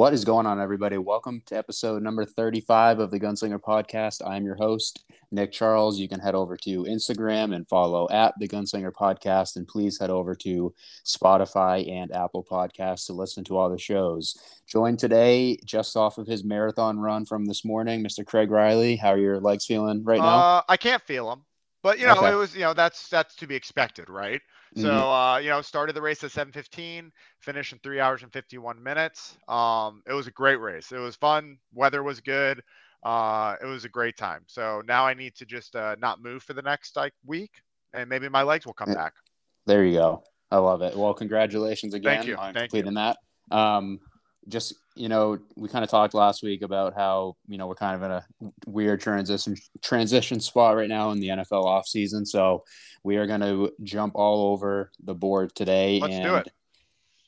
What is going on, everybody? Welcome to episode number 35 of the Gunslinger Podcast. I'm your host, Nick Charles. You can head over to Instagram and follow at the Gunslinger Podcast. And please head over to Spotify and Apple Podcasts to listen to all the shows. Joined today, just off of his marathon run from this morning, Mr. Craig Riley. How are your legs feeling right now? Uh, I can't feel them, but you know, okay. it was, you know, that's, that's to be expected, right? So, mm-hmm. uh, you know, started the race at 7:15, finished in three hours and 51 minutes. Um, it was a great race. It was fun. Weather was good. Uh, it was a great time. So now I need to just uh, not move for the next like week, and maybe my legs will come back. There you go. I love it. Well, congratulations again Thank you. on Thank completing you. that. Um, just you know, we kind of talked last week about how you know we're kind of in a weird transition transition spot right now in the NFL offseason. So we are going to jump all over the board today. Let's and do it.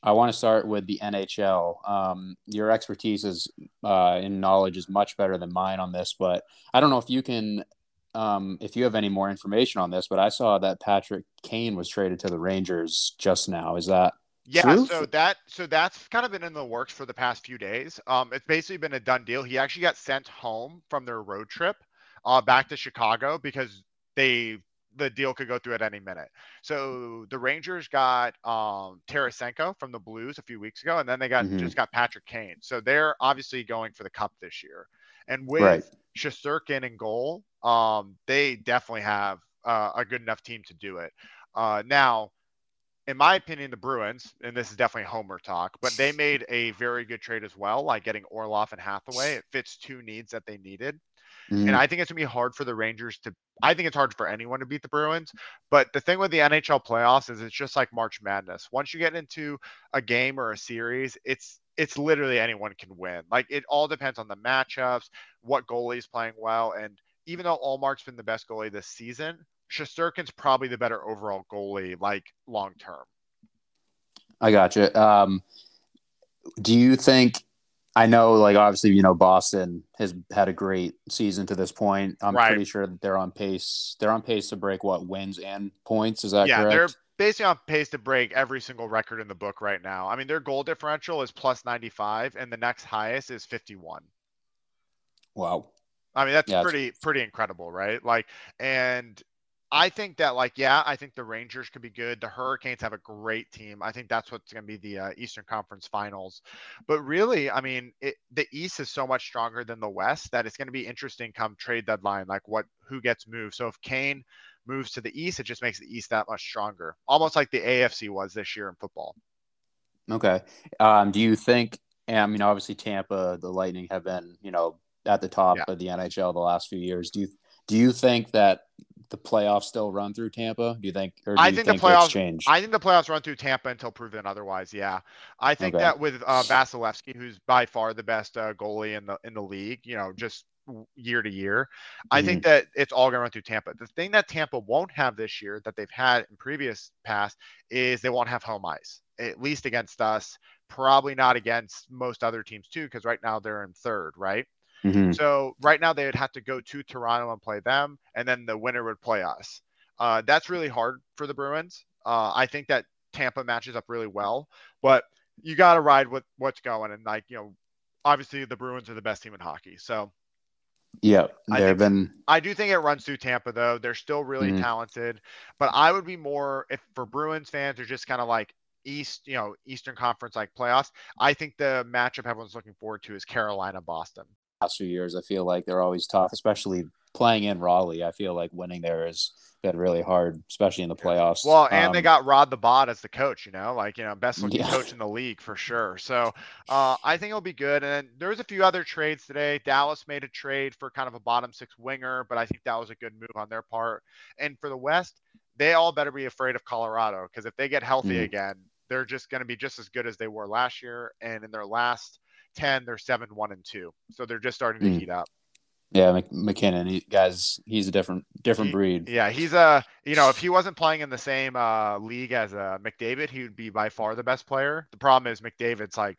I want to start with the NHL. Um, your expertise is uh, in knowledge is much better than mine on this, but I don't know if you can, um, if you have any more information on this. But I saw that Patrick Kane was traded to the Rangers just now. Is that yeah, True? so that so that's kind of been in the works for the past few days. Um, it's basically been a done deal. He actually got sent home from their road trip, uh, back to Chicago because they the deal could go through at any minute. So the Rangers got um Tarasenko from the Blues a few weeks ago, and then they got Mhm. just got Patrick Kane. So they're obviously going for the cup this year. And with Right. In goal, um, they definitely have uh, a good enough team to do it. Uh, now in my opinion, the Bruins, and this is definitely Homer talk, but they made a very good trade as well, like getting Orlov and Hathaway. It fits two needs that they needed. Mhm. And I think it's gonna be hard for the Rangers to I think it's hard for anyone to beat the Bruins. But the thing with the NHL playoffs is it's just like March Madness. Once you get into a game or a series, it's it's literally anyone can win. Like it all depends on the matchups, what goalie's playing well. And even though Ullmark's been the best goalie this season, Shesterkin's probably the better overall goalie, like long term. I got you. Um, do you think? I know, like obviously, you know, Boston has had a great season to this point. I'm Right. pretty sure that they're on pace. They're on pace to break what wins and points. Is that yeah, they're basically on pace to break every single record in the book right now. I mean, their goal differential is plus 95, and the next highest is 51. Wow. I mean, that's Yeah, pretty pretty incredible, right? Like, and I think that, like, yeah, I think the Rangers could be good. The Hurricanes have a great team. I think that's what's going to be the uh, Eastern Conference Finals. But really, I mean, it, the East is so much stronger than the West that it's going to be interesting come trade deadline, like what who gets moved. So if Kane moves to the East, it just makes the East that much stronger, almost like the AFC was this year in football. Okay. Um, do you think? I mean, obviously, Tampa, the Lightning have been, you know, at the top Yeah. of the NHL the last few years. Do you do you think that the playoffs still run through Tampa? Do you think? Or do I you think think, the playoffs. it's changed? I think the playoffs run through Tampa until proven otherwise. Yeah, I think Okay. that with uh, Vasilevskiy, who's by far the best uh, goalie in the in the league, you know, just year to year, I Mm-hmm. think that it's all going to run through Tampa. The thing that Tampa won't have this year that they've had in previous past is they won't have home ice, at least against us. Probably not against most other teams too, because right now they're in third, right? Mhm. So right now they would have to go to Toronto and play them, and then the winner would play us. Uh, that's really hard for the Bruins. Uh, I think that Tampa matches up really well, but you got to ride with what's going. And like you know, obviously the Bruins are the best team in hockey. So Yeah, I there have think- been. I do think it runs through Tampa though. They're still really Mhm. talented, but I would be more if for Bruins fans are just kind of like East, you know, Eastern Conference like playoffs. I think the matchup everyone's looking forward to is Carolina Boston. Last few years, I feel like they're always tough, especially playing in Raleigh. I feel like winning there has been really hard, especially in the playoffs. Well, and they Um, got Rod the Bot as the coach, you know, like, you know, best looking Yeah. coach in the league for sure. So uh, I think it'll be good. And then there's a few other trades today. Dallas made a trade for kind of a bottom six winger, but I think that was a good move on their part. And for the West, they all better be afraid of Colorado because if they get healthy Mhm. again, they're just going to be just as good as they were last year. And in their last 10, they're 7 1 and 2. So they're just starting to Mm. heat up. yeah, Mc- MacKinnon, he, guys, he's a different different He- breed. Yeah, he's a you know if he wasn't playing in the same uh, league as uh, McDavid, he would be by far the best player. The problem is McDavid's like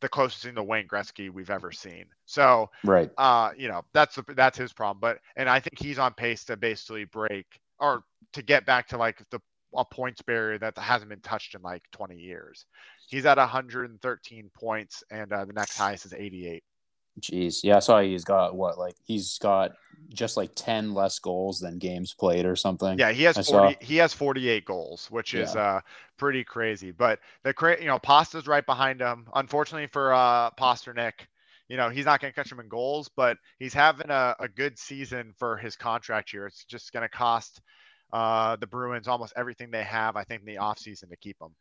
the closest thing to Wayne Gretzky we've ever seen. So Right. uh, you know that's the, that's his problem. But and I think he's on pace to basically break or to get back to like the a points barrier that hasn't been touched in like 20 years. He's at 113 points, and uh, the next highest is 88. Jeez, yeah, I saw he's got what like he's got just like ten less goals than games played or something. Yeah, he has 40, he has 48 goals, which is yeah. uh pretty crazy. But the cra- you know Pasta's right behind him. Unfortunately for uh Pastrnak, you know he's not going to catch him in goals, but he's having a, a good season for his contract year. It's just going to cost uh the Bruins almost everything they have, I think, in the offseason to keep him.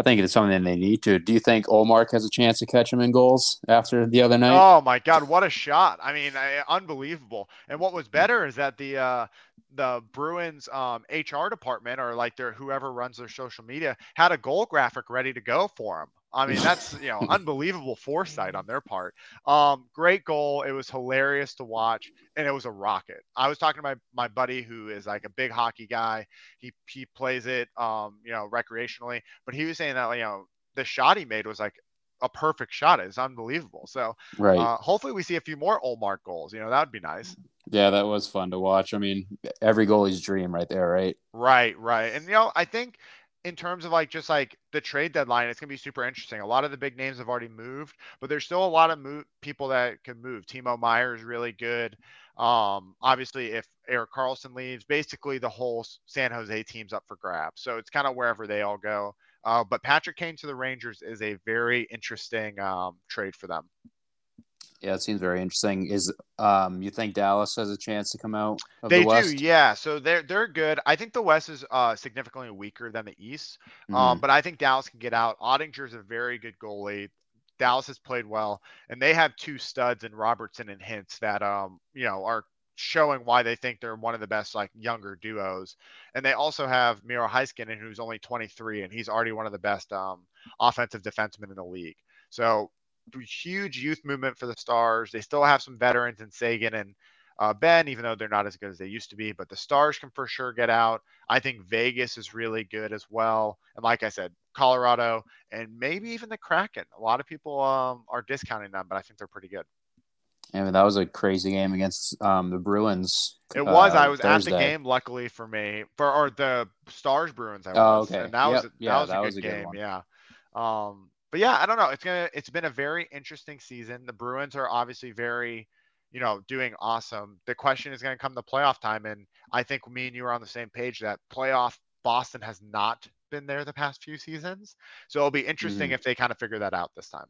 I think it's something they need to. Do you think Ullmark has a chance to catch him in goals after the other night? Oh my God, what a shot! I mean, I, unbelievable. And what was better is that the uh, the Bruins um, HR department or like their whoever runs their social media had a goal graphic ready to go for him. I mean, that's you know unbelievable foresight on their part. Um, great goal. It was hilarious to watch, and it was a rocket. I was talking to my my buddy who is like a big hockey guy. He he plays it, um, you know, recreationally, but he was saying that you know the shot he made was like a perfect shot. It's unbelievable. So right. Uh, hopefully we see a few more Ullmark goals. You know, that would be nice. Yeah, that was fun to watch. I mean, every goalie's dream right there, right? Right, right. And you know, I think in terms of like just like the trade deadline, it's gonna be super interesting. A lot of the big names have already moved, but there's still a lot of mo- people that can move. Timo Meier is really good. Um, obviously, if Erik Karlsson leaves, basically the whole San Jose team's up for grabs. So it's kind of wherever they all go. Uh, but Patrick Kane to the Rangers is a very interesting um, trade for them. Yeah, it seems very interesting. Is um you think Dallas has a chance to come out they the do, yeah. So they're they're good. I think the West is uh significantly weaker than the East. Mm-hmm. Um, but I think Dallas can get out. Oettinger is a very good goalie. Dallas has played well, and they have two studs in Robertson and Hintz that um you know are showing why they think they're one of the best like younger duos. And they also have Miro Heiskanen, who's only 23, and he's already one of the best um, offensive defensemen in the league. So huge youth movement for the Stars. They still have some veterans in Seguin and uh, Benn, even though they're not as good as they used to be. But the Stars can for sure get out. I think Vegas is really good as well. And like I said, Colorado and maybe even the Kraken. A lot of people um, are discounting them, but I think they're pretty good. I mean, that was a crazy game against um, the Bruins. It was. Uh, I was Thursday. at the game, luckily for me, for or the Stars Bruins. I oh, was. Oh, okay. And that yep. was yeah, that was that a good was a game. Good yeah. Um, but yeah, I don't know. It's gonna it's been a very interesting season. The Bruins are obviously very, you know, doing awesome. The question is gonna come the playoff time, and I think me and you are on the same page that playoff Boston has not been there the past few seasons. So it'll be interesting mm-hmm. if they kind of figure that out this time.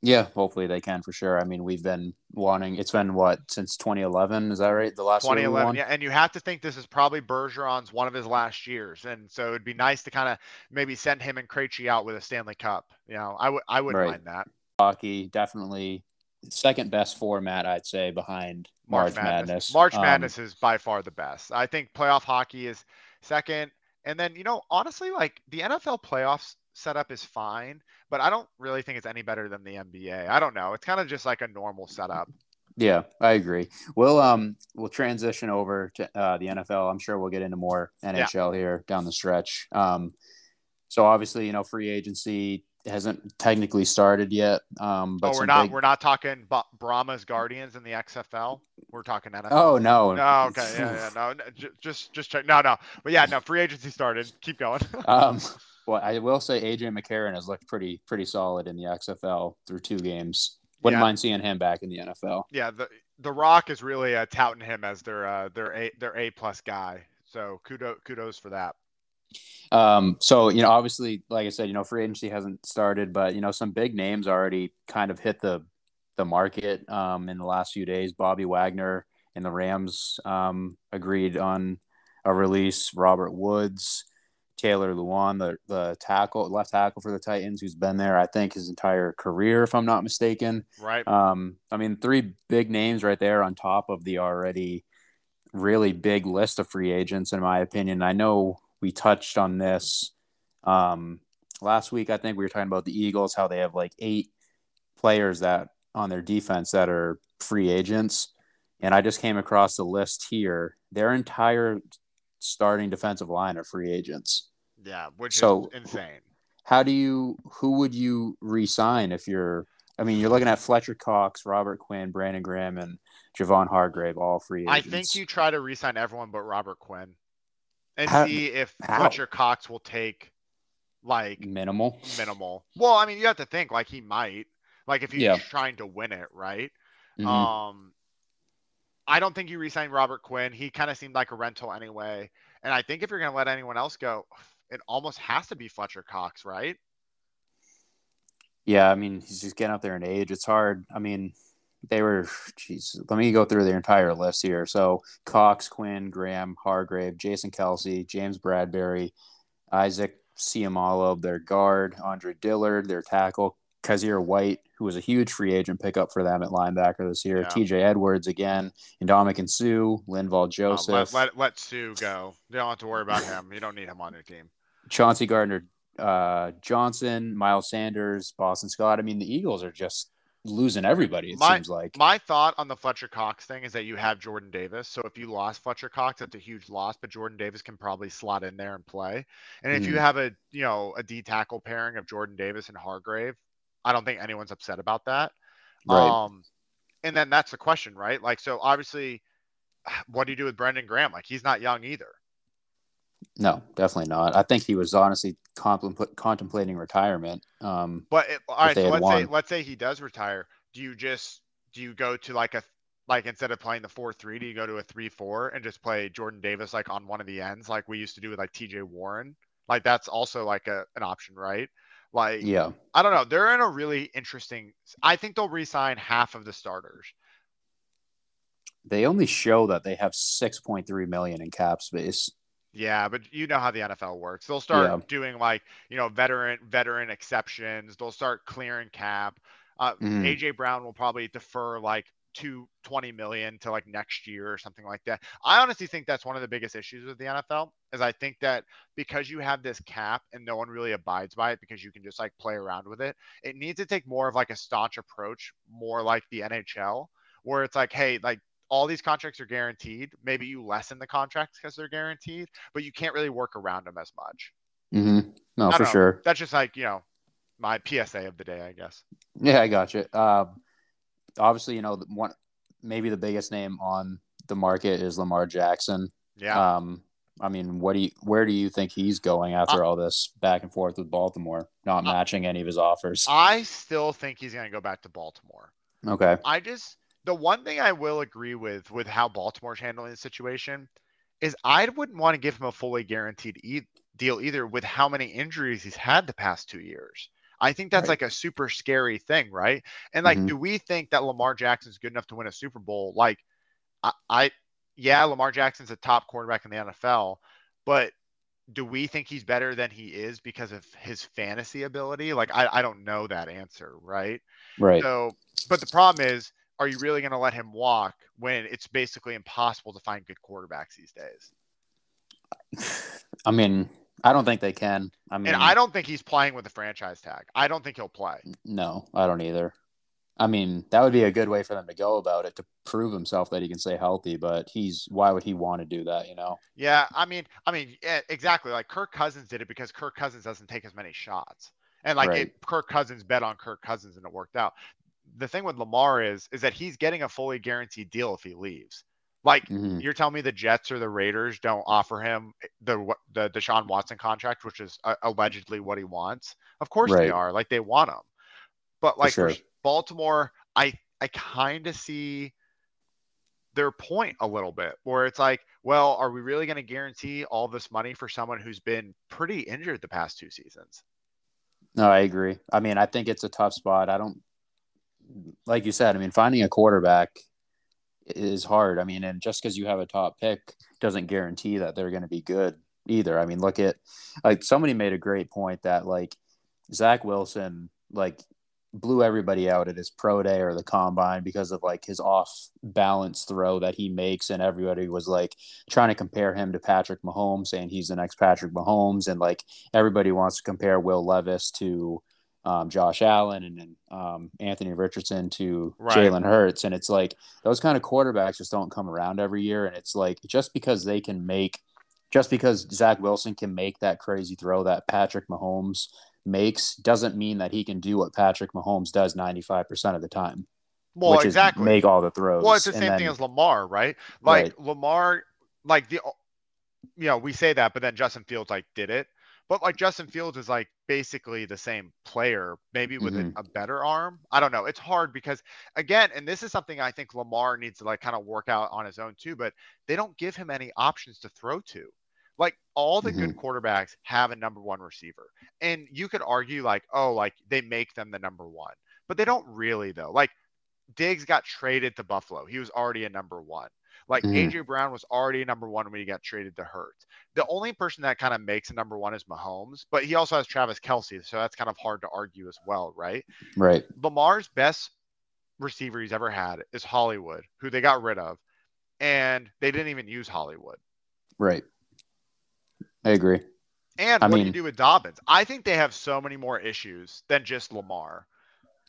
Yeah, hopefully they can for sure. I mean, we've been wanting. It's been what since 2011? Is that right? The last 2011. Yeah, and you have to think this is probably Bergeron's one of his last years, and so it'd be nice to kind of maybe send him and Krejci out with a Stanley Cup. You know, I would I wouldn't right. mind that. Hockey definitely second best format, I'd say, behind March, March Madness. Madness. March um, Madness is by far the best. I think playoff hockey is second, and then you know, honestly, like the NFL playoffs setup is fine, but I don't really think it's any better than the NBA. I don't know. It's kind of just like a normal setup. Yeah, I agree. We'll um we'll transition over to uh, the NFL. I'm sure we'll get into more NHL yeah. here down the stretch. Um, so obviously, you know, free agency hasn't technically started yet. Um, but oh, we're not big... we're not talking Brahma's Guardians in the XFL. We're talking NFL. Oh no, no, okay, yeah, yeah, no, just just check. No, no, but yeah, no, free agency started. Keep going. um, well, I will say AJ McCarron has looked pretty pretty solid in the XFL through two games. Wouldn't yeah. mind seeing him back in the NFL. Yeah, the the Rock is really uh, touting him as their uh, their a their A plus guy. So kudos kudos for that. Um, so you know, obviously, like I said, you know, free agency hasn't started, but you know, some big names already kind of hit the the market um, in the last few days. Bobby Wagner and the Rams um, agreed on a release. Robert Woods, Taylor Lewan, the the tackle, left tackle for the Titans, who's been there, I think, his entire career, if I'm not mistaken. Right. Um, I mean, three big names right there on top of the already really big list of free agents, in my opinion. I know we touched on this um, last week. I think we were talking about the Eagles, how they have like eight players that on their defense that are free agents. And I just came across the list here. Their entire starting defensive line are free agents. Yeah, which so, is insane. How do you who would you resign if you're I mean, you're looking at Fletcher Cox, Robert Quinn, Brandon Graham, and Javon Hargrave, all free agents. I think you try to resign everyone but Robert Quinn and how, see if how? Fletcher Cox will take like minimal. Minimal. Well, I mean, you have to think like he might, like if he's yeah. trying to win it, right? Mm-hmm. Um, I don't think you resign Robert Quinn. He kind of seemed like a rental anyway. And I think if you're going to let anyone else go, it almost has to be Fletcher Cox, right? Yeah, I mean, he's just getting up there in age. It's hard. I mean, they were, jeez, let me go through their entire list here. So Cox, Quinn, Graham, Hargrave, Jason Kelce, James Bradberry, Isaac Seumalo, their guard, Andre Dillard, their tackle, Kyzir White, who was a huge free agent pickup for them at linebacker this year. Yeah. TJ Edwards again, Ndamukong Suh, Linval Joseph. Uh, let, let, let Suh go. You don't have to worry about him. You don't need him on your team. Chauncey Gardner uh, Johnson, Miles Sanders, Boston Scott. I mean, the Eagles are just losing everybody. It my, seems like my thought on the Fletcher Cox thing is that you have Jordan Davis. So if you lost Fletcher Cox, that's a huge loss. But Jordan Davis can probably slot in there and play. And if mm. you have a you know a D tackle pairing of Jordan Davis and Hargrave, I don't think anyone's upset about that. Right. Um, and then that's the question, right? Like, so obviously, what do you do with Brandon Graham? Like, he's not young either. No, definitely not. I think he was honestly contemplating retirement. Um, but it, all right, so let's won. say let's say he does retire. Do you just do you go to like a like instead of playing the four three, do you go to a three four and just play Jordan Davis like on one of the ends, like we used to do with like T.J. Warren? Like that's also like a an option, right? Like yeah, I don't know. They're in a really interesting. I think they'll resign half of the starters. They only show that they have six point three million in cap space. Yeah, but you know how the NFL works. They'll start yeah. doing like you know veteran veteran exceptions. They'll start clearing cap. Uh, mm-hmm. AJ Brown will probably defer like to 20 million to like next year or something like that. I honestly think that's one of the biggest issues with the NFL is I think that because you have this cap and no one really abides by it because you can just like play around with it, it needs to take more of like a staunch approach, more like the NHL, where it's like, hey, like all these contracts are guaranteed. Maybe you lessen the contracts because they're guaranteed, but you can't really work around them as much. Mm-hmm. No, for know. sure. That's just like you know my PSA of the day, I guess. Yeah, I got you. Um, obviously, you know one maybe the biggest name on the market is Lamar Jackson. Yeah. Um, I mean, what do you, where do you think he's going after uh, all this back and forth with Baltimore, not uh, matching any of his offers? I still think he's going to go back to Baltimore. Okay. I just the one thing I will agree with with how Baltimore's handling the situation is I wouldn't want to give him a fully guaranteed e- deal either with how many injuries he's had the past two years. I think that's right. like a super scary thing, right? And like, mm-hmm. do we think that Lamar Jackson's good enough to win a Super Bowl? Like, I, I, yeah, Lamar Jackson's a top quarterback in the NFL, but do we think he's better than he is because of his fantasy ability? Like, I, I don't know that answer, right? Right. So, but the problem is, are you really going to let him walk when it's basically impossible to find good quarterbacks these days? I mean, I don't think they can. I mean, and I don't think he's playing with the franchise tag. I don't think he'll play. No, I don't either. I mean, that would be a good way for them to go about it to prove himself that he can stay healthy. But he's why would he want to do that? You know? Yeah, I mean, I mean, yeah, exactly. Like Kirk Cousins did it because Kirk Cousins doesn't take as many shots, and like right. it, Kirk Cousins bet on Kirk Cousins and it worked out. The thing with Lamar is is that he's getting a fully guaranteed deal if he leaves. Like mm-hmm. you're telling me the Jets or the Raiders don't offer him the the Deshaun Watson contract, which is uh, allegedly what he wants. Of course right. they are. Like they want him. But like for sure. Baltimore, I I kind of see their point a little bit where it's like, well, are we really going to guarantee all this money for someone who's been pretty injured the past two seasons? No, I agree. I mean, I think it's a tough spot. I don't like you said, I mean, finding a quarterback is hard. I mean, and just because you have a top pick doesn't guarantee that they're going to be good either. I mean, look at like somebody made a great point that like Zach Wilson like blew everybody out at his pro day or the combine because of like his off balance throw that he makes and everybody was like trying to compare him to Patrick Mahomes saying he's the next Patrick Mahomes and like everybody wants to compare Will Levis to um, Josh Allen and, and um, Anthony Richardson to right. Jalen Hurts. And it's like those kind of quarterbacks just don't come around every year. And it's like just because they can make, just because Zach Wilson can make that crazy throw that Patrick Mahomes makes doesn't mean that he can do what Patrick Mahomes does 95% of the time. Well, exactly. make all the throws. Well, it's the same then, thing as Lamar, right? Like right. Lamar, like the, you know, we say that, but then Justin Fields like did it. But like Justin Fields is like basically the same player, maybe with Mhm. a, a better arm. I don't know. It's hard because again, and this is something I think Lamar needs to like kind of work out on his own too, but they don't give him any options to throw to. Like all the good quarterbacks have a number one receiver. And you could argue like, oh, like they make them the number one. But they don't really though. Like Diggs got traded to Buffalo. He was already a number one. Like Mhm. AJ Brown was already number one when he got traded to Hurts. The only person that kind of makes a number one is Mahomes, but he also has Travis Kelce, so that's kind of hard to argue as well, right? Right. Lamar's best receiver he's ever had is Hollywood, who they got rid of, and they didn't even use Hollywood. Right. I agree. And I what do you do with Dobbins? I think they have so many more issues than just Lamar.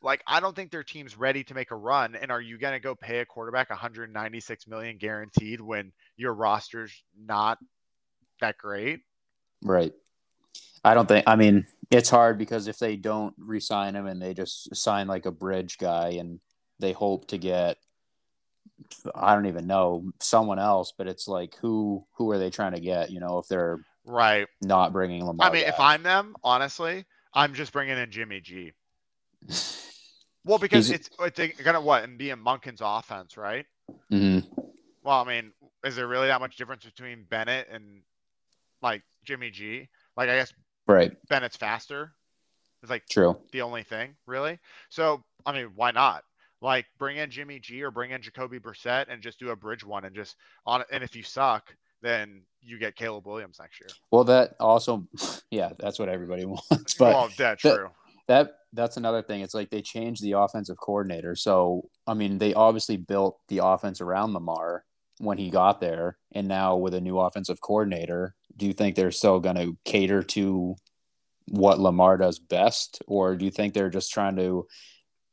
Like I don't think their team's ready to make a run. And are you going to go pay a quarterback 196 million guaranteed when your roster's not that great? Right. I don't think. I mean, it's hard because if they don't re-sign him and they just sign like a bridge guy and they hope to get, I don't even know someone else, but it's like who who are they trying to get? You know, if they're Right. not bringing Lamar. I mean, if. I'm them, honestly, I'm just bringing in Jimmy G. Well, because He's- it's it's gonna what and be in Monken's offense, right? Mhm. Well, I mean, is there really that much difference between Bennett and like Jimmy G? Like, I guess right, Bennett's faster. It's like true. the only thing, really. So, I mean, why not? Like, bring in Jimmy G or bring in Jacoby Brissett and just do a bridge one and just on. And if you suck, then you get Caleb Williams next year. Well, that also, yeah, that's what everybody wants. But well, that's true. That that's another thing. It's like they changed the offensive coordinator. So I mean, they obviously built the offense around Lamar when he got there, and now with a new offensive coordinator, do you think they're still going to cater to what Lamar does best, or do you think they're just trying to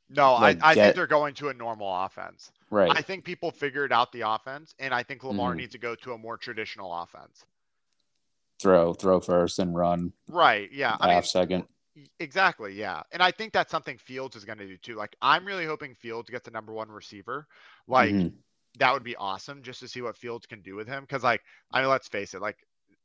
No, like, I, I get- think they're going to a normal offense. right? I think people figured out the offense, and I think Lamar Mhm. needs to go to a more traditional offense. throw, throw first, and run Right. Yeah. I half mean, second. Exactly, yeah. And I think that's something Fields is going to do too. Like I'm really hoping Fields gets the number 1 receiver. Like Mhm. that would be awesome just to see what Fields can do with him cuz like I mean let's face it, like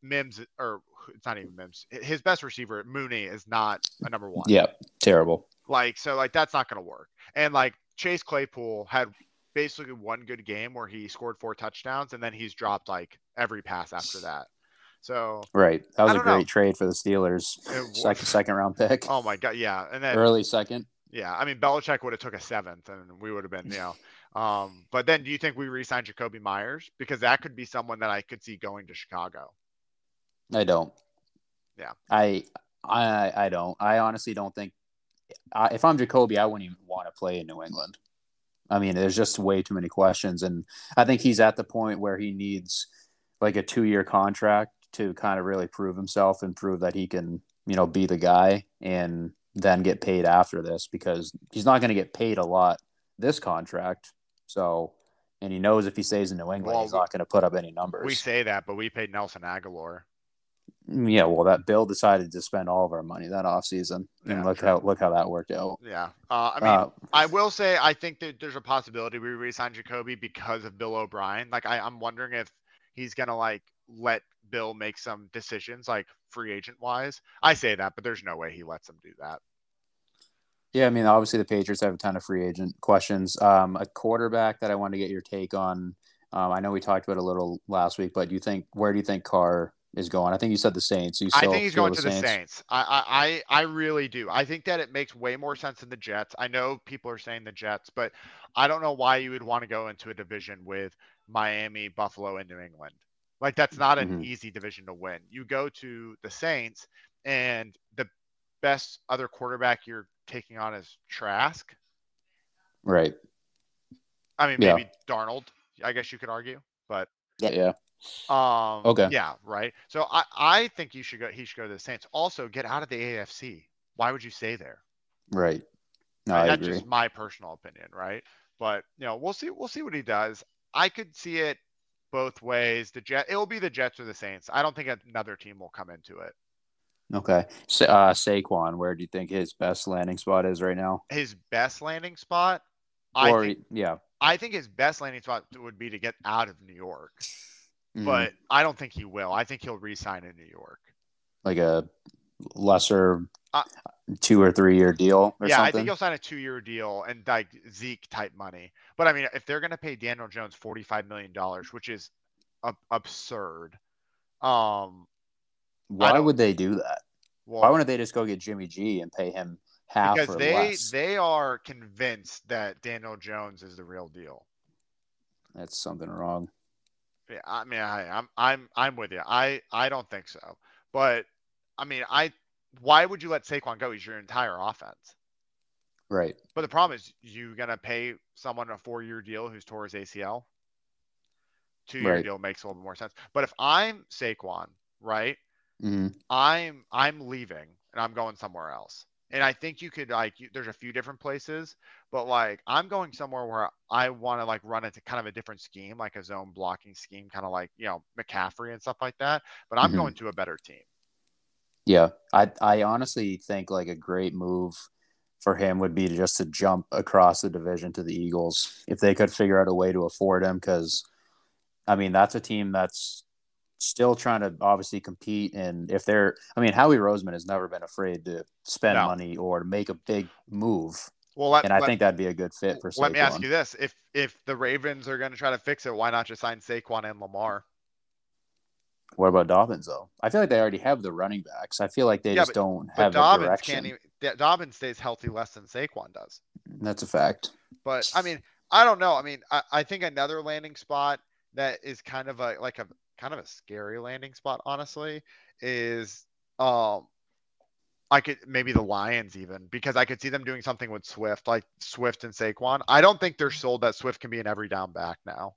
Mims or it's not even Mims. His best receiver Mooney is not a number 1. Yep, terrible. Like so like that's not going to work. And like Chase Claypool had basically one good game where he scored four touchdowns and then he's dropped like every pass after that. So, Right, that was a great know. trade for the Steelers. Second, second round pick, oh my god, yeah. And then early second. Yeah, I mean Belichick would have took a seventh, and we would have been, you know. Um, but then, do you think we re-sign Jakobi Meyers because that could be someone that I could see going to Chicago? I don't. Yeah. I I I don't. I honestly don't think. I, if I'm Jacoby, I wouldn't even want to play in New England. I mean, there's just way too many questions, and I think he's at the point where he needs like a two year contract to kind of really prove himself and prove that he can, you know, be the guy, and then get paid after this because he's not going to get paid a lot this contract. So, and he knows if he stays in New England, Well, he's not going to put up any numbers. We say that, but we paid Nelson Agholor. Yeah, well, that Bill decided to spend all of our money that offseason, and Yeah, look true. how look how that worked out. Yeah, uh, I mean, Uh, I will say I think that there's a possibility we re-sign Jakobi because of Bill O'Brien. Like, I, I'm wondering if he's gonna like let Bill make some decisions, like free agent wise. I say that, but there's no way he lets them do that. yeah, I mean, obviously the Patriots have a ton of free agent questions. Um, a quarterback that I want to get your take on. Um, I know we talked about it a little last week, but do you think where do you think Carr is going? I think you said the Saints. You I think he's going to the Saints. I, I, I I really do. I think that it makes way more sense than the Jets. I know people are saying the Jets, but I don't know why you would want to go into a division with Miami, Buffalo, and New England. Like that's not an Mhm. easy division to win. You go to the Saints, and the best other quarterback you're taking on is Trask. Right. I mean, Yeah. maybe Darnold. I guess you could argue, but Yeah. um, Okay. yeah, right. So I, I think you should go. He should go to the Saints. Also, get out of the AFC. Why would you stay there? Right. No, Right, I That's agree. just my personal opinion, right? But you know, we'll see. We'll see what he does. I could see it both ways. The Jet. It will be the Jets or the Saints. I don't think another team will come into it. Okay. Sa- uh, Saquon, where do you think his best landing spot is right now? His best landing spot. I or think, yeah, I think his best landing spot would be to get out of New York, Mhm. but I don't think he will. I think he'll re-sign in New York. like a lesser uh, two or three year deal yeah, something? I think he'll sign a two year deal and like Zeke type money. But I mean, if they're going to pay Daniel Jones forty five million dollars, which is absurd, um, why would they do that? Well, why wouldn't they just go get Jimmy G and pay him half because they less? they are convinced that Daniel Jones is the real deal. That's something wrong. Yeah, I mean, I, I'm I'm I'm with you. I I don't think so, but I mean, I why would you let Saquon go? He's your entire offense. Right. But the problem is, you're gonna pay someone a four-year deal who's tore his ACL. Two-year right. deal makes a little bit more sense. But if I'm Saquon, right, mm-hmm. I'm I'm leaving and I'm going somewhere else. And I think you could like you, there's a few different places, but like I'm going somewhere where I want to like run into kind of a different scheme, like a zone blocking scheme, kind of like you know McCaffrey and stuff like that. But I'm mm-hmm. going to a better team. Yeah, I I honestly think like a great move for him would be to just to jump across the division to the Eagles if they could figure out a way to afford him because I mean that's a team that's still trying to obviously compete and if they're I mean Howie Roseman has never been afraid to spend no. money or to make a big move. Well, let, and I let, think that'd be a good fit for. Saquon. Let me ask you this: if if the Ravens are going to try to fix it, why not just sign Saquon and Lamar? What about Dobbins though? I feel like they already have the running backs. I feel like they yeah, just but, don't have Dobbins the direction. Can't even, Dobbins stays healthy less than Saquon does. That's a fact. But I mean, I don't know. I mean, I, I think another landing spot that is kind of a like a kind of a scary landing spot, honestly, is um I could maybe the Lions even because I could see them doing something with Swift, like Swift and Saquon. I don't think they're sold that Swift can be an every down back now.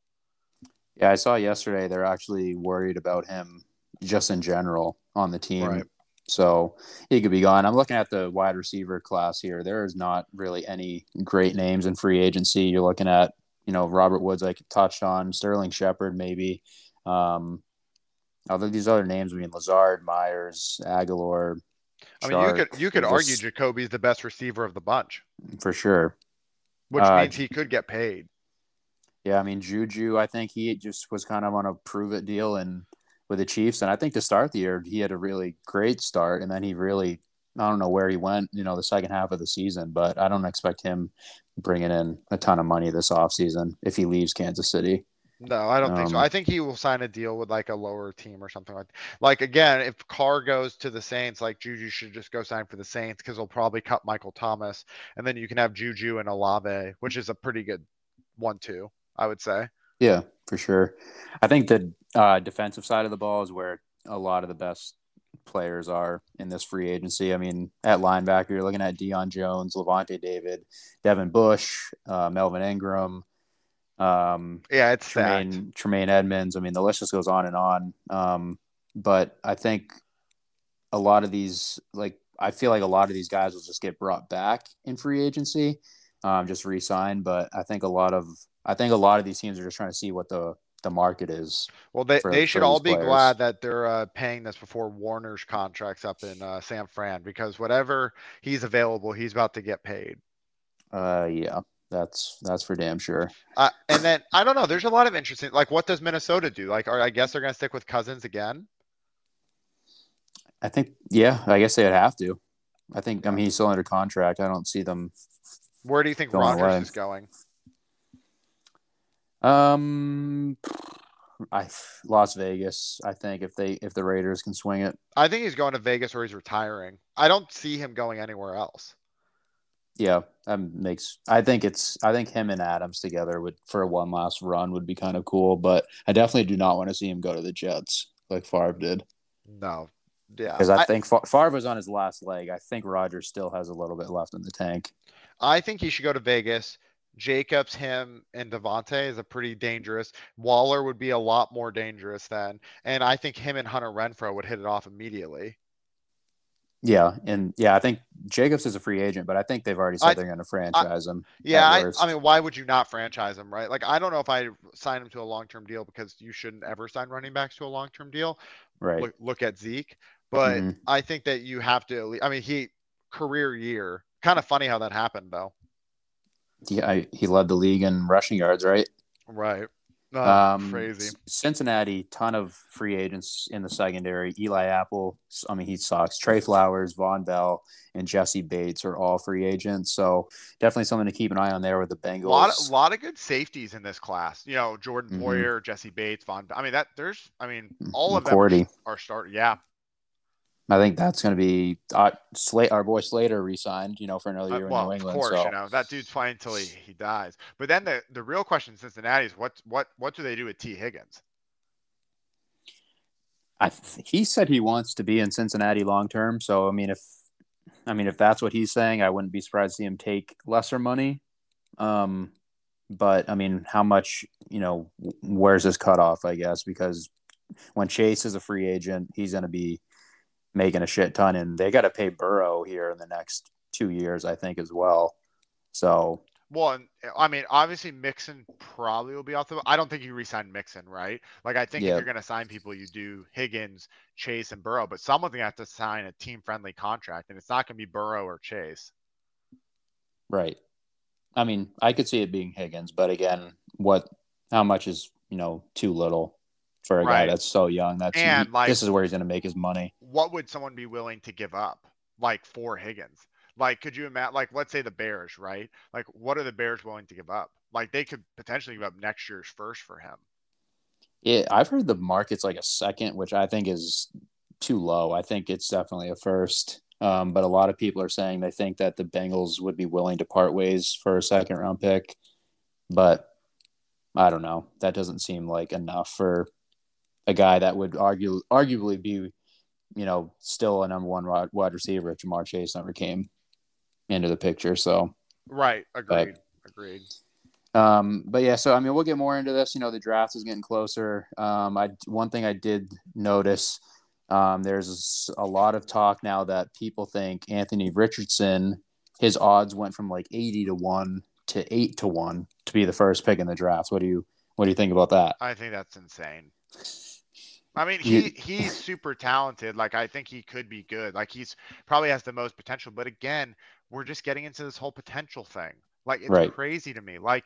Yeah, I saw yesterday they're actually worried about him just in general on the team. Right. So he could be gone. I'm looking at the wide receiver class here. There is not really any great names in free agency. You're looking at, you know, Robert Woods, I touched on, Sterling Shepard, maybe. Um, although these other names, I mean, Lazard, Meyers, Agholor. I mean, you could you could argue just, Jakobi's the best receiver of the bunch for sure, which uh, means he could get paid. Yeah, I mean Juju, I think he just was kind of on a prove it deal and with the Chiefs, and I think to start the year he had a really great start, and then he really I don't know where he went, you know, the second half of the season, but I don't expect him bringing in a ton of money this offseason if he leaves Kansas City. No, I don't um, think so. Um, I think he will sign a deal with like a lower team or something like. Like again, if Carr goes to the Saints, like Juju should just go sign for the Saints because they'll probably cut Michael Thomas, and then you can have Juju and Olave, which is a pretty good one too. I would say. Yeah, for sure. I think the uh, defensive side of the ball is where a lot of the best players are in this free agency. I mean, at linebacker, you're looking at Deion Jones, Lavonte David, Devin Bush, uh, Melvin Ingram. Um, yeah, it's Tremaine, Tremaine Edmunds. I mean, the list just goes on and on. Um, but I think a lot of these, like, I feel like a lot of these guys will just get brought back in free agency, um, just re-sign. But I think a lot of I think a lot of these teams are just trying to see what the the market is. Well, they, for, they should all be players. glad that they're uh, paying this before Warner's contract's up in uh, San Fran because whatever he's available, he's about to get paid. Uh, yeah, that's that's for damn sure. Uh, and then I don't know. There's a lot of interesting. Like, what does Minnesota do? Like, are, I guess they're going to stick with Cousins again. I think, yeah, I guess they'd have to. I think. I mean, he's still under contract. I don't see them. Where do you think Rodgers away. is going? Um, I Las Vegas. I think if they if the Raiders can swing it, I think he's going to Vegas or he's retiring. I don't see him going anywhere else. Yeah, that makes. I think it's. I think him and Adams together would for one last run would be kind of cool. But I definitely do not want to see him go to the Jets like Favre did. No, yeah, because I, I, think Favre was on his last leg. I think Rodgers still has a little bit left in the tank. I think he should go to Vegas. Jacobs, him, and Davante is a pretty dangerous. Waller would be a lot more dangerous then, and I think him and Hunter Renfrow would hit it off immediately. Yeah, and yeah, I think Jacobs is a free agent, but I think they've already said I, they're going to franchise I, him. Yeah, I, I, mean, why would you not franchise him, right? Like, I don't know if I sign him to a long term deal because you shouldn't ever sign running backs to a long term deal. Right. Look, look, at Zeke, but mm-hmm. I think that you have to. I mean, he career year. Kind of funny how that happened, though he I, he led the league in rushing yards, right? Right. Oh, Um, crazy. Cincinnati, ton of free agents in the secondary. Eli Apple, I mean, he sucks. Trey Flowers, Vonn Bell, and Jessie Bates are all free agents. So definitely something to keep an eye on there with the Bengals. A lot, lot of good safeties in this class. You know, Jordan Mhm. Poyer, Jessie Bates, Vonn. I mean, that there's. I mean, all of them McCourty. are, are start. Yeah, I think that's going to be uh, Slate. Our boy Slater re-signed, you know, for another Uh, year in well, New of course, so you know that dude's playing until he, he dies. But then the the real question in Cincinnati is what what what do they do with Tee Higgins? I th- he said he wants to be in Cincinnati long term. So I mean, if I mean if that's what he's saying, I wouldn't be surprised to see him take lesser money. Um, but I mean, how much? You know, where's his cutoff? I guess because when Chase is a free agent, he's going to be making a shit ton, and they got to pay Burrow here in the next two years, I think, as well. So Well, I mean, obviously Mixon probably will be off the. I don't think you resign Mixon, right? Like I think Yeah. if you're going to sign people, you do Higgins, Chase, and Burrow. But someone's going to have to sign a team-friendly contract, and it's not going to be Burrow or Chase. Right. I mean, I could see it being Higgins, but again, what? How much is you know too little for a Right. guy that's so young? That's And, like- this is where he's going to make his money. What would someone be willing to give up, like for Higgins? Like, could you imagine? Like, let's say the Bears, right? Like, what are the Bears willing to give up? Like, they could potentially give up next year's first for him. Yeah, I've heard the market's like a second, which I think is too low. I think it's definitely a first. Um, but a lot of people are saying they think that the Bengals would be willing to part ways for a second round pick. But I don't know. That doesn't seem like enough for a guy that would argue arguably be, you know, still a number one wide receiver if Ja'Marr Chase never came into the picture. So Right. Agreed. Agreed. um, but yeah, so I mean, we'll get more into this. You know, the draft is getting closer. Um, I one thing I did notice, um, there's a lot of talk now that people think Anthony Richardson, his odds went from like eighty to one to eight to one to be the first pick in the draft. What do you what do you think about that? I think that's insane. I mean, he he's super talented. Like I think he could be good. Like he's probably has the most potential. But again, we're just getting into this whole potential thing. Like it's Right. crazy to me. Like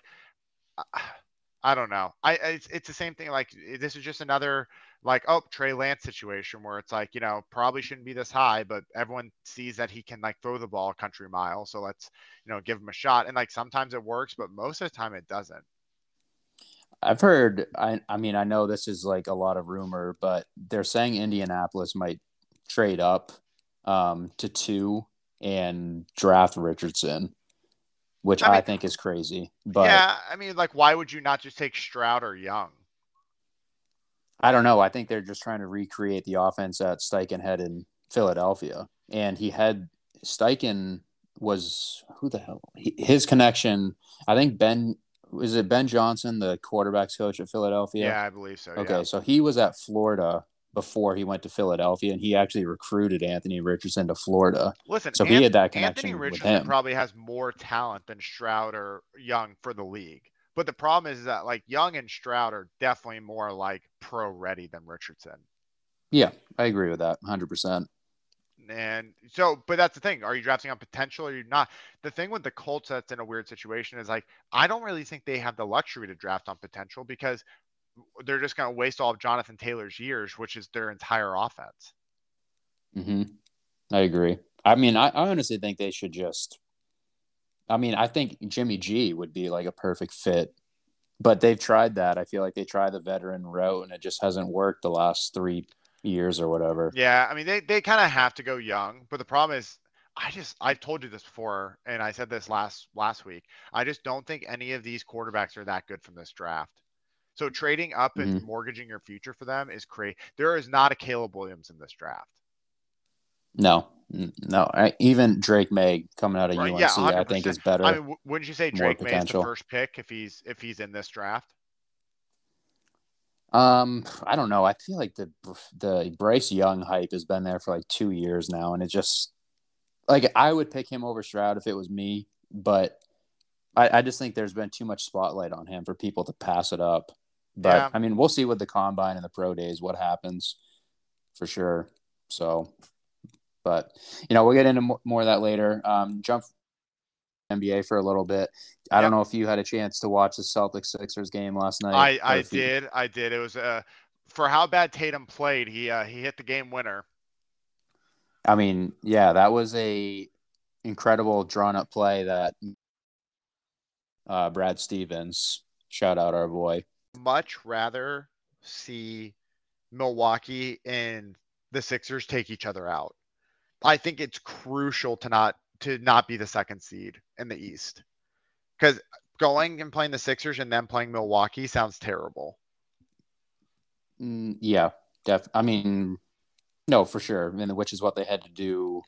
I- don't know. I I- it's it's the same thing. Like this is just another like oh Trey Lance situation where it's like you know probably shouldn't be this high, but everyone sees that he can like throw the ball a country mile. So let's you know give him a shot. And like sometimes it works, but most of the time it doesn't. I've heard. I I mean, I know this is like a lot of rumor, but they're saying Indianapolis might trade up um, to two and draft Richardson, which I I, mean- think is crazy. But yeah, I mean, like, why would you not just take Stroud or Young? I don't know. I think they're just trying to recreate the offense that Steichen had in Philadelphia, and he had Steichen was who the hell he, his connection. I think Ben was it Ben Johnson, the quarterbacks coach at Philadelphia. Yeah, I believe so. Okay, yeah. so he was at Florida before he went to Philadelphia, and he actually recruited Anthony Richardson to Florida. Listen, So he had that Anthony connection with Richardson him. probably has more talent than Stroud or Young for the league. But the problem is that like Young and Stroud are definitely more like pro ready than Richardson. Yeah, I agree with that, hundred percent. And so, but that's the thing. Are you drafting on potential or you're not? The thing with the Colts that's in a weird situation is like, I don't really think they have the luxury to draft on potential because they're just going to waste all of Jonathan Taylor's years, which is their entire offense. Mm-hmm. I agree. I mean, I, I honestly think they should just. I mean, I think Jimmy G would be like a perfect fit, but they've tried that. I feel like they try the veteran route, and it just hasn't worked the last three years or whatever. Yeah, I mean they they kind of have to go young, but the problem is I just I've told you this before and I said this last last week. I just don't think any of these quarterbacks are that good from this draft. So trading up and mm-hmm. mortgaging your future for them is crazy. There is not a Caleb Williams in this draft. No, no. I, even Drake Maye coming out of Right, UNC, yeah, I think is better. I mean, wouldn't you say Drake Maye is the first pick if he's if he's in this draft? Um, I don't know. I feel like the the Bryce Young hype has been there for like two years now, and it just like I would pick him over Stroud if it was me, but I, I just think there's been too much spotlight on him for people to pass it up. But Yeah. I mean, we'll see with the combine and the pro days what happens for sure. So, but you know, we'll get into more of that later. Um, jump NBA for a little bit. I yep. don't know if you had a chance to watch the Celtics Sixers game last night. I, I did. You... I did. It was uh, for how bad Tatum played. He uh, he hit the game winner. I mean, yeah, that was a incredible drawn up play that uh, Brad Stevens shout out our boy. Much rather see Milwaukee and the Sixers take each other out. I think it's crucial to not to not be the second seed in the East. Because going and playing the Sixers and then playing Milwaukee sounds terrible. Mm, yeah, def. I mean, no, for sure. I mean, which is what they had to do.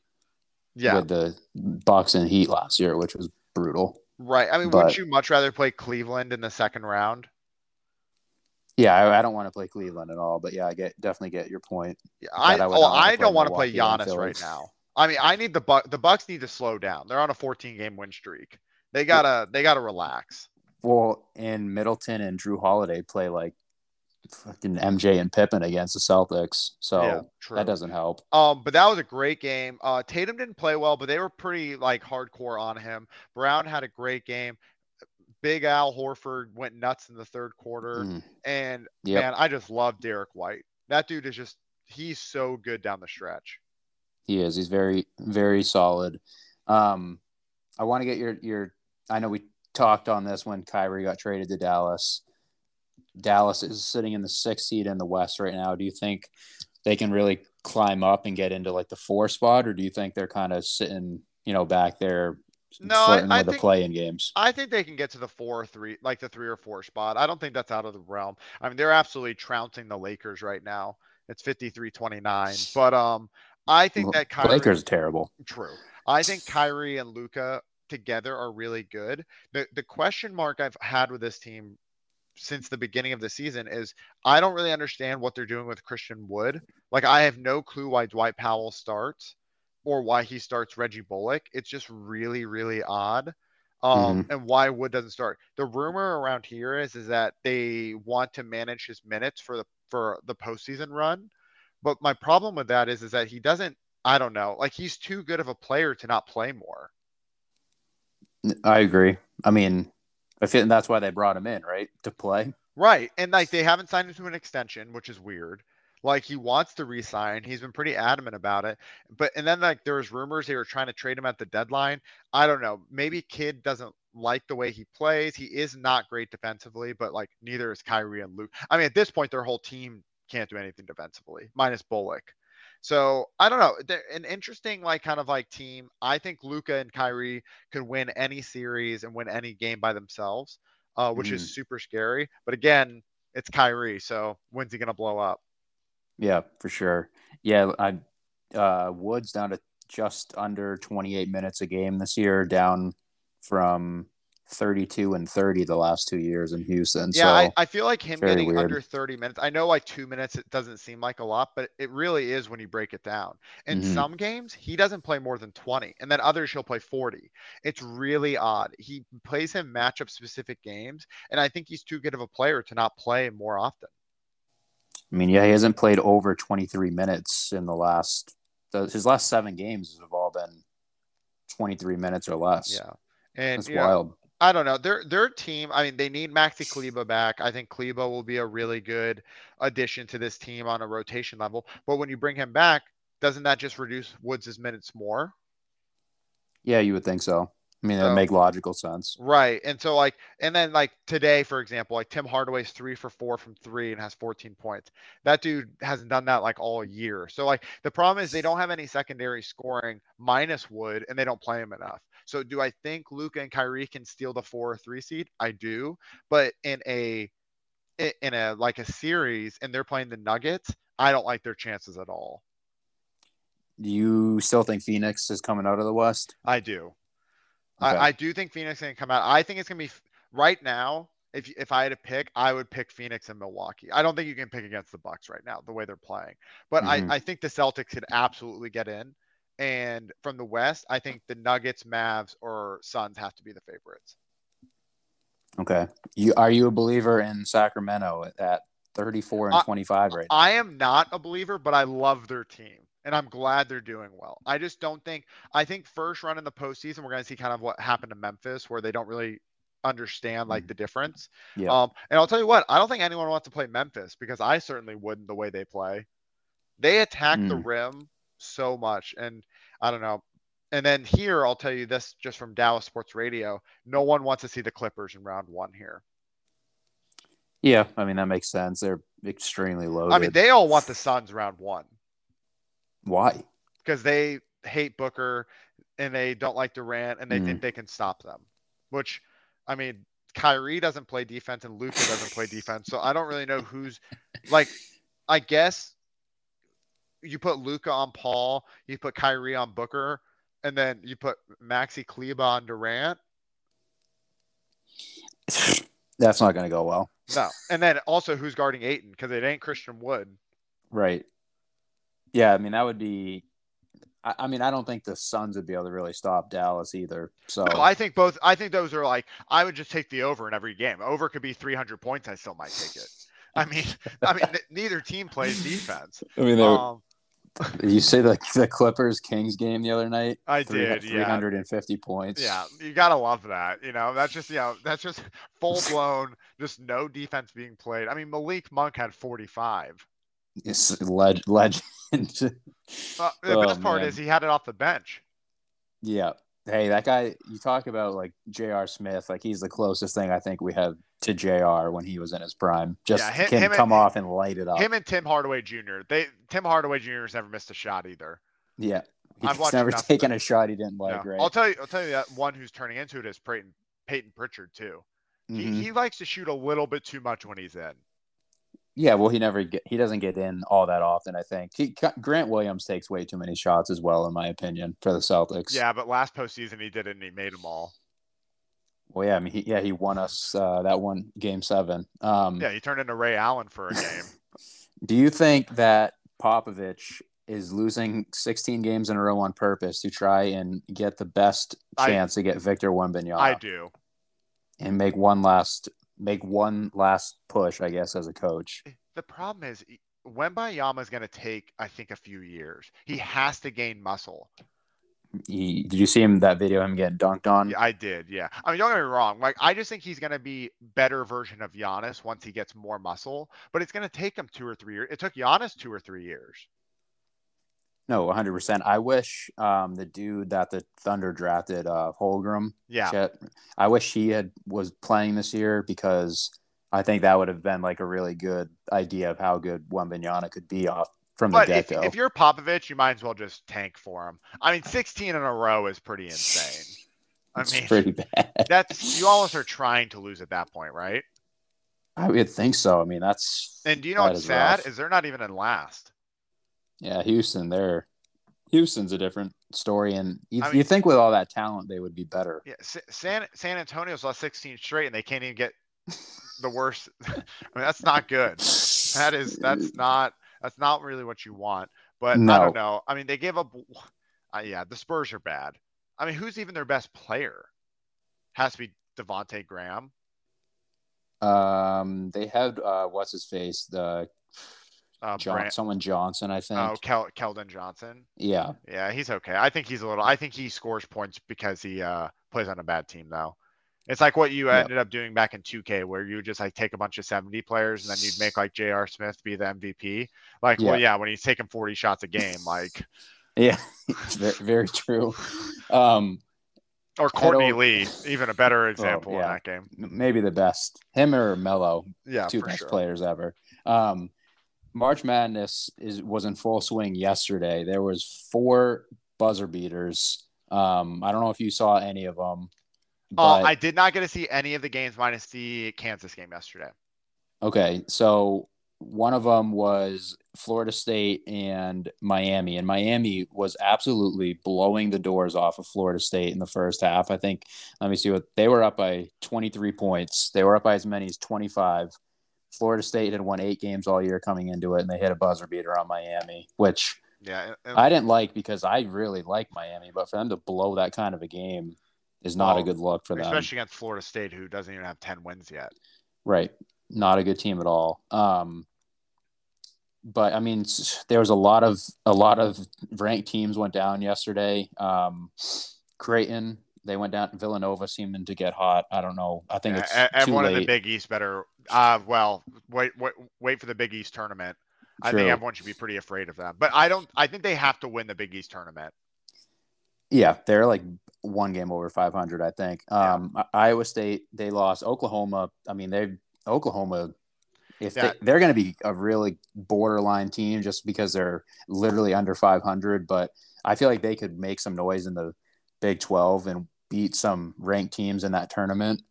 Yeah. with the Bucks and Heat last year, which was brutal. Right. I mean, but, wouldn't you much rather play Cleveland in the second round? Yeah, I, I, don't want to play Cleveland at all, but yeah, I get definitely get your point. Yeah, I, I, oh, I don't want to play Giannis right now. I mean, I need the Buck. The Bucks need to slow down. They're on a 14 game win streak. They gotta they gotta relax. Well, and Middleton and Jrue Holiday play like fucking MJ and Pippen against the Celtics, so yeah, that doesn't help. Um, but that was a great game. Uh, Tatum didn't play well, but they were pretty like hardcore on him. Brown had a great game. Big Al Horford went nuts in the third quarter, mm. and yep. man, I just love Derrick White. That dude is just he's so good down the stretch. He is. He's very very solid. Um, I want to get your your. I know we talked on this when Kyrie got traded to Dallas. Dallas is sitting in the sixth seed in the West right now. Do you think they can really climb up and get into like the four spot, or do you think they're kind of sitting, you know, back there no, I, I with think, the play-in games? I think they can get to the four or three, like the three or four spot. I don't think that's out of the realm. I mean, they're absolutely trouncing the Lakers right now. It's 53-29. But um, I think that Kyrie, Lakers are terrible. True. I think Kyrie and Luka together are really good. The the question mark I've had with this team since the beginning of the season is I don't really understand what they're doing with Christian Wood. Like I have no clue why Dwight Powell starts or why he starts Reggie Bullock. It's just really, really odd. Um, mm-hmm. and why Wood doesn't start. The rumor around here is is that they want to manage his minutes for the for the postseason run. But my problem with that is is that he doesn't I don't know, like he's too good of a player to not play more. I agree. I mean, I feel that's why they brought him in, right? To play. Right. And like they haven't signed him to an extension, which is weird. Like he wants to resign. He's been pretty adamant about it. But and then like there was rumors they were trying to trade him at the deadline. I don't know. Maybe Kid doesn't like the way he plays. He is not great defensively, but like neither is Kyrie and Luke. I mean, at this point, their whole team can't do anything defensively, minus Bullock. So I don't know. They're an interesting, like, kind of like team. I think Luka and Kyrie could win any series and win any game by themselves, uh, which mm. is super scary. But again, it's Kyrie, so when's he gonna blow up? Yeah, for sure. Yeah, I uh, Woods down to just under 28 minutes a game this year, down from 32 and 30 the last two years in Houston. Yeah, so, I, I, feel like him getting weird. under 30 minutes. I know like two minutes, it doesn't seem like a lot, but it really is when you break it down. In mm-hmm. some games, he doesn't play more than 20, and then others he'll play 40. It's really odd. He plays him matchup specific games, and I think he's too good of a player to not play more often. I mean, yeah, he hasn't played over 23 minutes in the last, his last seven games have all been 23 minutes or less. Yeah. And it's wild. Know, I don't know. Their their team. I mean, they need Maxi Kleber back. I think Kleber will be a really good addition to this team on a rotation level. But when you bring him back, doesn't that just reduce Woods' minutes more? Yeah, you would think so. I mean, so, that make logical sense. Right. And so like and then like today, for example, like Tim Hardaway's three for four from three and has 14 points. That dude hasn't done that like all year. So like the problem is they don't have any secondary scoring minus Wood and they don't play him enough. So do I think Luka and Kyrie can steal the four or three seed? I do, but in a in a like a series and they're playing the Nuggets, I don't like their chances at all. Do you still think Phoenix is coming out of the West? I do. Okay. I, I do think Phoenix is going to come out. I think it's going to be right now. If if I had to pick, I would pick Phoenix and Milwaukee. I don't think you can pick against the Bucks right now the way they're playing, but mm-hmm. I, I think the Celtics could absolutely get in. And from the West, I think the Nuggets, Mavs, or Suns have to be the favorites. Okay. You are you a believer in Sacramento at 34 and 25 right now? I am not a believer, but I love their team. and I'm glad they're doing well. I just don't think I think first run in the postseason we're going to see kind of what happened to Memphis, where they don't really understand like the difference. Yeah. Um, and I'll tell you what, I don't think anyone wants to play Memphis because I certainly wouldn't the way they play. They attack the Mm. rim so much, and I don't know. And then here, I'll tell you this just from Dallas Sports Radio: no one wants to see the Clippers in round one here. Yeah, I mean that makes sense. They're extremely loaded. I mean, they all want the Suns round one. Why? because they hate Booker and they don't like Durant and they Mm. think they can stop them. Which, I mean, Kyrie doesn't play defense and Luka doesn't play defense, so I don't really know who's like. I guess you put Luka on Paul, you put Kyrie on Booker, and then you put Maxi Kleber on Durant. That's not going to go well. No, and then also who's guarding Ayton because it ain't Christian Wood. Right. Yeah, I mean that would be. I, I mean, I don't think the Suns would be able to really stop Dallas either. So No, I think both. I think those are like I would just take the over in every game. Over could be 300 points. I still might take it. I mean, I mean, neither team plays defense. I mean, they, Um, you say the the Clippers Kings game the other night. I three- did, yeah. 350 points. yeah, you gotta love that. You know, that's just you know, that's just full blown, just no defense being played. I mean, Malik Monk had 45. It's leg- legend. Uh, the Oh, best part man. is he had it off the bench. yeah. Hey, that guy. You talk about like J.R. Smith. Like he's the closest thing I think we have to Jr. when he was in his prime. Just Yeah, him- can him and- come off and light it up. Him and Tim Hardaway Jr. They Tim Hardaway Jr. has never missed a shot either. yeah. I've He's never taken a shot he didn't like. Yeah. Right. I'll tell you. I'll tell you that one who's turning into it is Peyton Peyton Pritchard too. He, Mhm. he likes to shoot a little bit too much when he's in. Yeah, well, he never get he doesn't get in all that often. I think he, Grant Williams takes way too many shots as well, in my opinion, for the Celtics. Yeah, but last postseason he did it and he made them all. Well, yeah, I mean, he, yeah, he won us uh, that one game seven. Um, Yeah, he turned into Ray Allen for a game. Do you think that Popovich is losing 16 games in a row on purpose to try and get the best I- chance to get Victor Wembanyama I do. and make one last make one last push, I guess, as a coach? The problem is Wembanyama is going to take, I think, a few years. He has to gain muscle. He, did you see him that video of him getting dunked on? Yeah, I did. Yeah. I mean, don't get me wrong. Like, I just think he's going to be better version of Giannis once he gets more muscle. But it's going to take him two or three years. It took Giannis two or three years. No, 100%. I wish um, the dude that the Thunder drafted, uh, Holmgren, Yeah. Chet, I wish he had was playing this year because I think that would have been like a really good idea of how good Wembanyama could be off from the But get if, go. if you're Popovich, you might as well just tank for him. I mean, 16 in a row is pretty insane. I mean, pretty bad. that's you almost are trying to lose at that point, right? I would think so. I mean, that's And do you know what's is sad rough. is they're not even in last. yeah, Houston. They're Houston's a different story, and you, I you think with all that talent they would be better. Yeah, San San Antonio's lost 16 straight, and they can't even get the worst. I mean, that's not good. That is that's not that's not really what you want. But I don't know. I mean, they gave up. Uh, yeah, the Spurs are bad. I mean, who's even their best player? Has to be Devonte Graham. Um, they had uh, what's his face, the Uh, John, Brand- someone Johnson, I think. oh, Kel- Keldon Johnson. Yeah, Yeah, he's okay. I think he's a little. I think he scores points because he uh, plays on a bad team, though. It's like what you Yeah. ended up doing back in 2K, where you just like take a bunch of 70 players and then you'd make like J.R. Smith be the MVP. Like, well, yeah, when he's taking 40 shots a game, like, yeah, very, very true. Um, or Courtney Lee, even a better example in yeah. that game. maybe the best, him or Melo, Yeah, two best sure. players ever. Um, March Madness is was in full swing yesterday. There was four buzzer beaters. Um, I don't know if you saw any of them. Uh, I did not get to see any of the games minus the Kansas game yesterday. okay, so one of them was Florida State and Miami, and Miami was absolutely blowing the doors off of Florida State in the first half. I think. Let me see what they were up by 23 points. They were up by as many as 25. Florida State had won eight games all year coming into it, and they hit a buzzer beater on Miami, which Yeah, and- I didn't like because I really like Miami, but for them to blow that kind of a game is not a good look for them. especially against Florida State, who doesn't even have 10 wins yet. Right. Not a good team at all. Um, but I mean, there was a lot of a lot of ranked teams went down yesterday. Um, Creighton, they went down. Villanova seeming to get hot. I don't know. I think it's everyone in the Big East better. Uh, well, wait, wait, wait for the Big East tournament. True. I think everyone should be pretty afraid of them. But I don't. I think they have to win the Big East tournament. Yeah, they're like one game over 500. I think. Um, yeah. Iowa State they lost. Oklahoma. I mean, they Oklahoma if yeah. they, are going to be a really borderline team just because they're literally under 500 but i feel like they could make some noise in the big 12 and beat some ranked teams in that tournament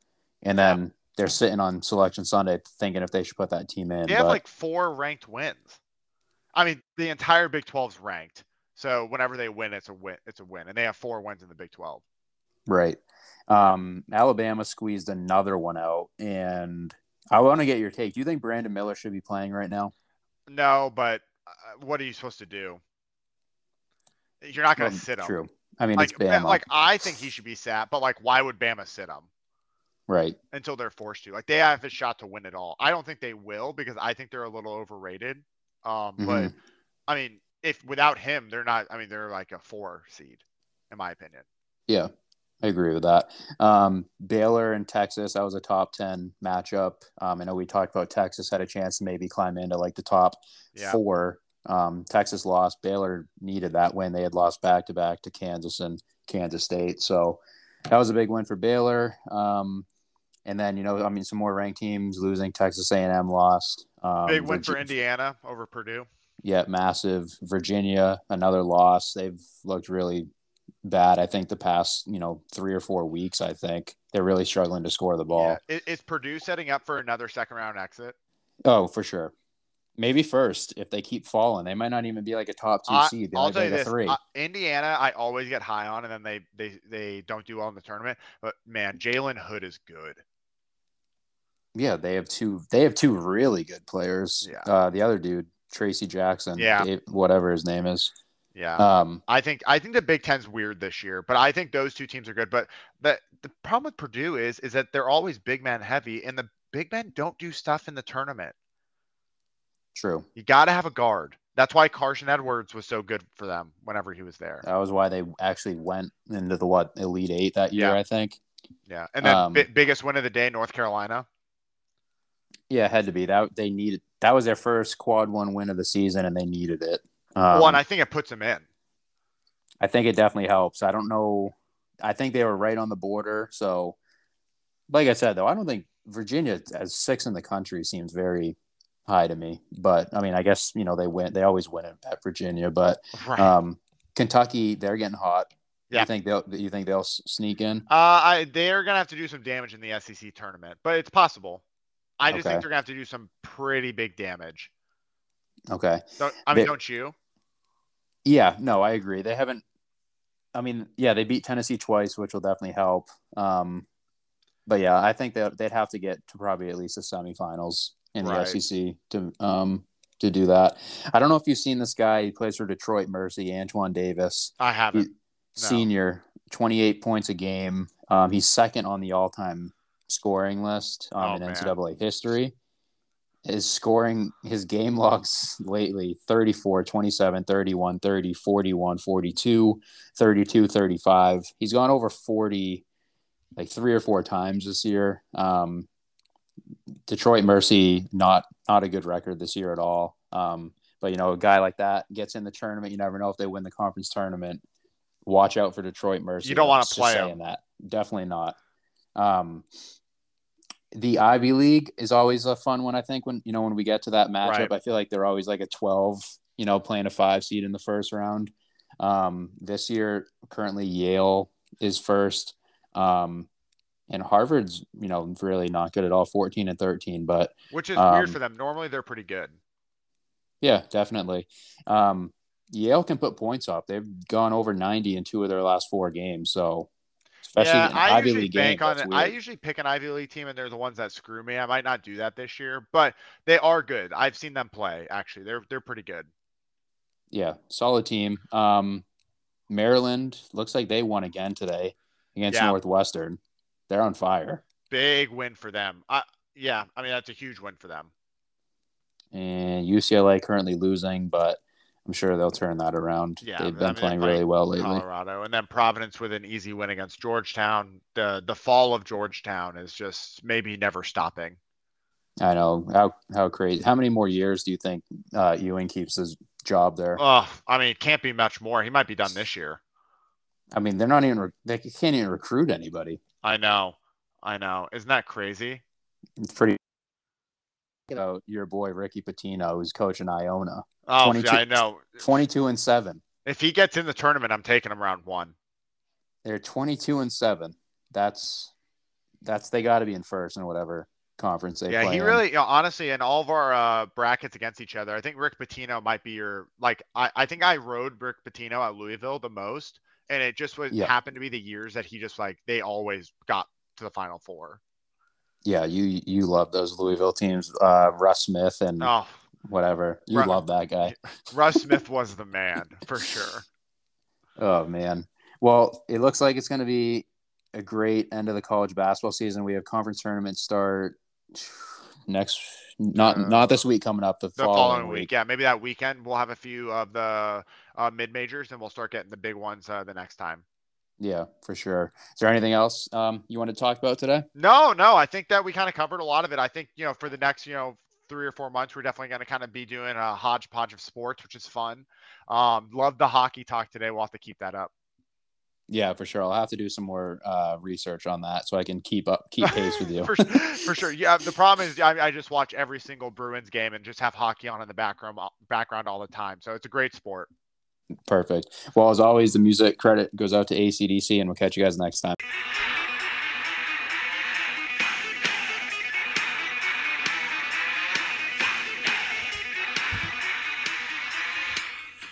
and then yeah. they're sitting on selection sunday thinking if they should put that team in they have but, like four ranked wins i mean the entire big 12 is ranked so whenever they win it's a win it's a win and they have four wins in the big 12 right um, alabama squeezed another one out and I want to get your take. Do you think Brandon Miller should be playing right now? No, but uh, what are you supposed to do? You're not going to sit him. True. I mean, like, it's Bama. Like, I think he should be sat, but like, why would Bama sit him? Right. Until they're forced to. Like, they have a shot to win it all. I don't think they will because I think they're a little overrated. Um, mm-hmm. but I mean, if without him, they're not. I mean, they're like a four seed, in my opinion. Yeah. I agree with that. Um, Baylor and Texas, that was a top 10 matchup. Um, I know we talked about Texas had a chance to maybe climb into like the top yeah. four. Um, Texas lost. Baylor needed that win. They had lost back to back to Kansas and Kansas State. So that was a big win for Baylor. Um, and then, you know, I mean, some more ranked teams losing. Texas A&M lost. Um, big win for Indiana over Purdue. Yeah, massive. Virginia, another loss. They've looked really bad. I think the past, you know, three or four weeks, I think they're really struggling to score the ball. Yeah. Is Purdue setting up for another second round exit? Oh, for sure. Maybe first if they keep falling, they might not even be like a top two seed. I'll tell you this: uh, Indiana, I always get high on, and then they they they don't do well in the tournament. But man, Jalen Hood is good. Yeah, they have two. They have two really good players. Yeah. Uh, the other dude, Tracy Jackson. Yeah. Dave, whatever his name is. Yeah. Um, I think I think the Big Ten's weird this year, but I think those two teams are good. But the the problem with Purdue is is that they're always big man heavy, and the big men don't do stuff in the tournament. True. You got to have a guard. That's why Carson Edwards was so good for them whenever he was there. That was why they actually went into the what Elite Eight that year, yeah. I think. Yeah, and then um, b- biggest win of the day, North Carolina. Yeah, it had to be that they needed. That was their first quad one win of the season, and they needed it. Um, One, I think it puts them in. I think it definitely helps. I don't know. I think they were right on the border. So, like I said, though, I don't think Virginia as six in the country seems very high to me. But I mean, I guess you know they win. They always win at Virginia. But right. um, Kentucky, they're getting hot. Yeah. You think they'll? You think they'll sneak in? Uh, I, they're gonna have to do some damage in the SEC tournament, but it's possible. I just okay. think they're gonna have to do some pretty big damage. Okay. Don't, I mean, they, don't you? Yeah, no, I agree. They haven't. I mean, yeah, they beat Tennessee twice, which will definitely help. Um, but yeah, I think that they'd have to get to probably at least the semifinals in the. SEC to um to do that. I don't know if you've seen this guy. He plays for Detroit Mercy, Antoine Davis. I haven't. no. Senior, twenty eight points a game. Um, he's second on the all time scoring list um, oh, in man. NCAA history his scoring his game logs lately 34 27 31 30 41 42 32 35 he's gone over 40 like three or four times this year. Um, detroit mercy not not a good record this year at all. Um, but you know a guy like that gets in the tournament you never know if they win the conference tournament. Watch out for detroit mercy. You don't want to play him. that. Definitely not um, the Ivy League is always a fun one. I think when you know when we get to that matchup, right. I feel like they're always like a twelve, you know, playing a five seed in the first round. Um, this year, currently Yale is first, um, and Harvard's you know really not good at all, fourteen and thirteen. But which is um, weird for them. Normally they're pretty good. Yeah, definitely. Um, Yale can put points up. They've gone over ninety in two of their last four games. So especially yeah, I Ivy usually League bank on it. I usually pick an Ivy League team, and they're the ones that screw me. I might not do that this year, but they are good. I've seen them play. Actually, they're they're pretty good. Yeah, solid team. Um, Maryland looks like they won again today against yeah. Northwestern. They're on fire. Big win for them. I, yeah, I mean that's a huge win for them. and UCLA currently losing, but I'm sure they'll turn that around. Yeah, They've been I mean, playing really well lately. Colorado, and then Providence with an easy win against Georgetown. The the fall of Georgetown is just maybe never stopping. I know how how crazy. How many more years do you think uh, Ewing keeps his job there? Oh, I mean, it can't be much more. He might be done this year. I mean, they're not even re- they can't even recruit anybody. I know, I know. Isn't that crazy? It's pretty. About your boy Ricky Pitino, who's coaching Iona, Oh, 22 yeah, I know. 22 and seven. If he gets in the tournament, I'm taking him round one. They're 22 and seven. That's that's they got to be in first in whatever conference they yeah, play. he in. really, you know, honestly, in all of our uh, brackets against each other, I think Rick Pitino might be your like. I, I think I rode Rick Pitino at Louisville the most, and it just was Yeah. happened to be the years that he just like they always got to the final four. Yeah, you you love those Louisville teams, uh, Russ Smith and Oh, whatever. You Ru- love that guy. Russ Smith was the man for sure. Oh man. Well, it looks like it's going to be a great end of the college basketball season. We have conference tournaments start next not Uh, not this week coming up the, The following, following week, week. yeah, maybe that weekend we'll have a few of the uh, mid majors, and we'll start getting the big ones uh, the next time. Yeah, for sure. Is there anything else um, you want to talk about today? No, no, I think that we kind of covered a lot of it. I think, you know, for the next, you know, three or four months, we're definitely going to kind of be doing a hodgepodge of sports, which is fun. Um, love the hockey talk today. We'll have to keep that up. Yeah, for sure. I'll have to do some more uh, research on that so I can keep up keep pace with you. for, for sure. Yeah. The problem is I, I just watch every single Bruins game and just have hockey on in the background, background all the time. So it's a great sport. Perfect. Well, as always, the music credit goes out to ACDC, and we'll catch you guys next time.